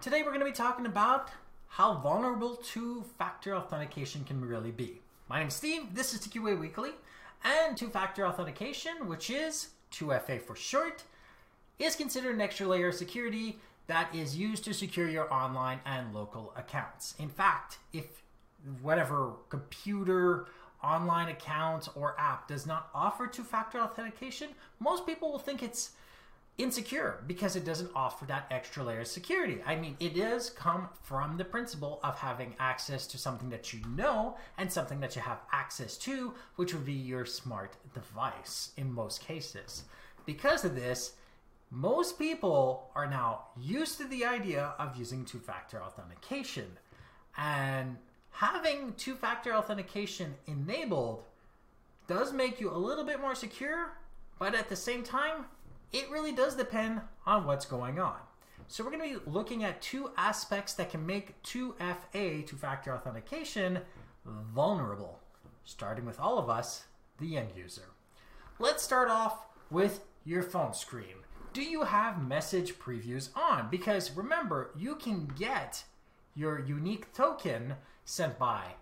Today we're going to be talking about how vulnerable two-factor authentication can really be. My name is Steve, this is TQA Weekly, and two-factor authentication, which is 2FA for short, is considered an extra layer of security that is used to secure your online and local accounts. In fact, if whatever computer, online account, or app does not offer two-factor authentication, most people will think it's insecure because it doesn't offer that extra layer of security. I mean, it does come from the principle of having access to something that you know and something that you have access to, which would be your smart device in most cases. Because of this, most people are now used to the idea of using two factor authentication. And having two factor authentication enabled does make you a little bit more secure, but at the same time, it really does depend on what's going on. So we're going to be looking at two aspects that can make 2FA, two-factor authentication, vulnerable, starting with all of us, the end user. Let's start off with your phone screen. Do you have message previews on? Because remember, you can get your unique token sent by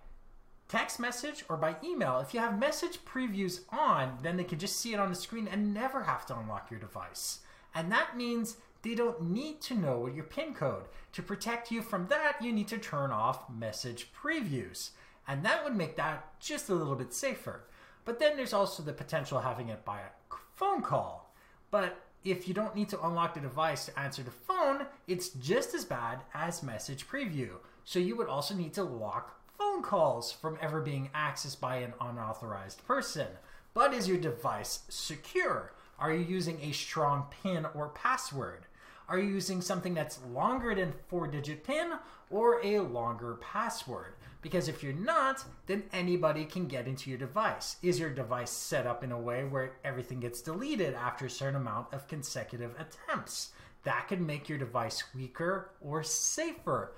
text message or by email. If you have message previews on, then they can just see it on the screen and never have to unlock your device. And that means they don't need to know your PIN code. To protect you from that, you need to turn off message previews. And that would make that just a little bit safer. But then there's also the potential having it by a phone call. But if you don't need to unlock the device to answer the phone, it's just as bad as message preview. So you would also need to lock phone calls from ever being accessed by an unauthorized person. But is your device secure? Are you using a strong PIN or password? Are you using something that's longer than four digit PIN or a longer password? Because if you're not, then anybody can get into your device. Is your device set up in a way where everything gets deleted after a certain amount of consecutive attempts? That could make your device weaker or safer.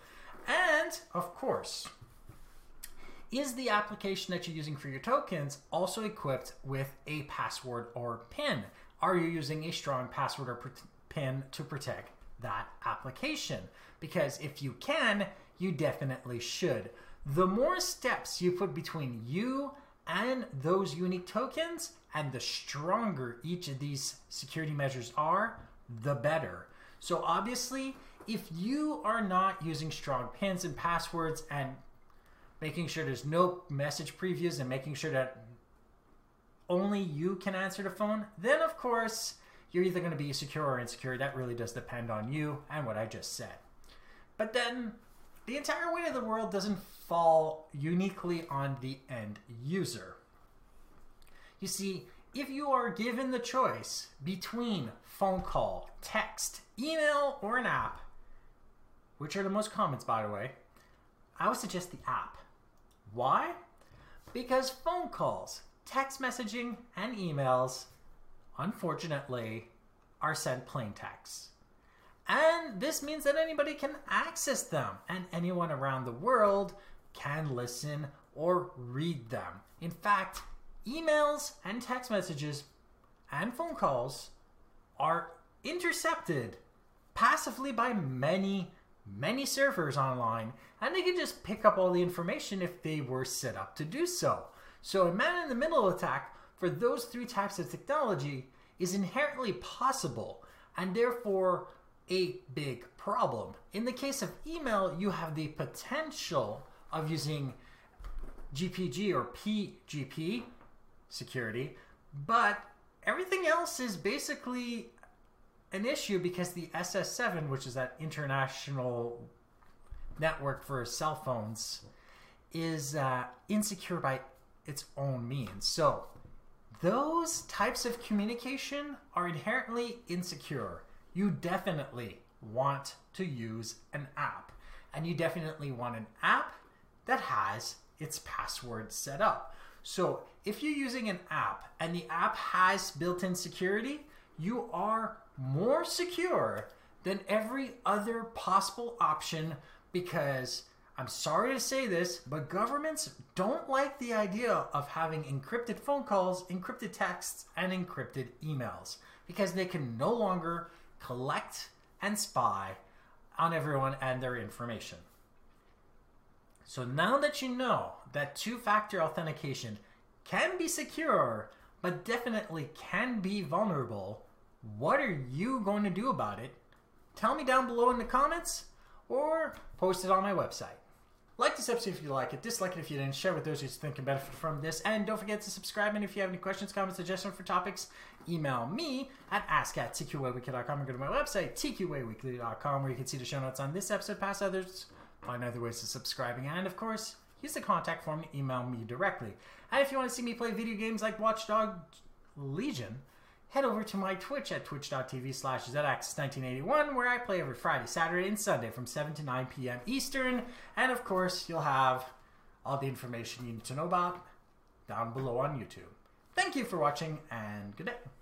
And, of course, is the application that you're using for your tokens also equipped with a password or PIN? Are you using a strong password or PIN to protect that application? Because if you can, you definitely should. The more steps you put between you and those unique tokens, and the stronger each of these security measures are, the better. So obviously, if you are not using strong pins and passwords and making sure there's no message previews and making sure that only you can answer the phone, then of course you're either going to be secure or insecure. That really does depend on you and what I just said. But then the entire weight of the world doesn't fall uniquely on the end user. You see, if you are given the choice between phone call, text, email, or an app, which are the most common, by the way, I would suggest the app. Why? Because phone calls, text messaging, and emails, unfortunately, are sent plain text. And this means that anybody can access them, and anyone around the world can listen or read them. In fact, emails and text messages and phone calls are intercepted passively by many many servers online, and they can just pick up all the information if they were set up to do so. So a man-in-the-middle attack for those three types of technology is inherently possible, and therefore a big problem. In the case of email, you have the potential of using GPG or PGP security, but everything else is basically an issue because the SS7, which is that international network for cell phones, is uh, insecure by its own means. So, those types of communication are inherently insecure. You definitely want to use an app, and you definitely want an app that has its password set up. So, if you're using an app and the app has built in security, you are more secure than every other possible option because I'm sorry to say this, but governments don't like the idea of having encrypted phone calls, encrypted texts, and encrypted emails because they can no longer collect and spy on everyone and their information. So now that you know that two factor authentication can be secure, but definitely can be vulnerable, what are you going to do about it? Tell me down below in the comments or post it on my website. Like this episode if you like it, dislike it if you didn't, share with those who think can benefit from this, and don't forget to subscribe. And if you have any questions, comments, suggestions for topics, email me at ask at or go to my website, tqaweekly.com, where you can see the show notes on this episode, past others, find other ways of subscribing, and of course, use the contact form to email me directly. And if you want to see me play video games like Watchdog Legion, head over to my Twitch at twitch.tv slash ZX1981, where I play every Friday, Saturday, and Sunday from 7 to 9 p.m. Eastern. And of course, you'll have all the information you need to know about down below on YouTube. Thank you for watching, and good day.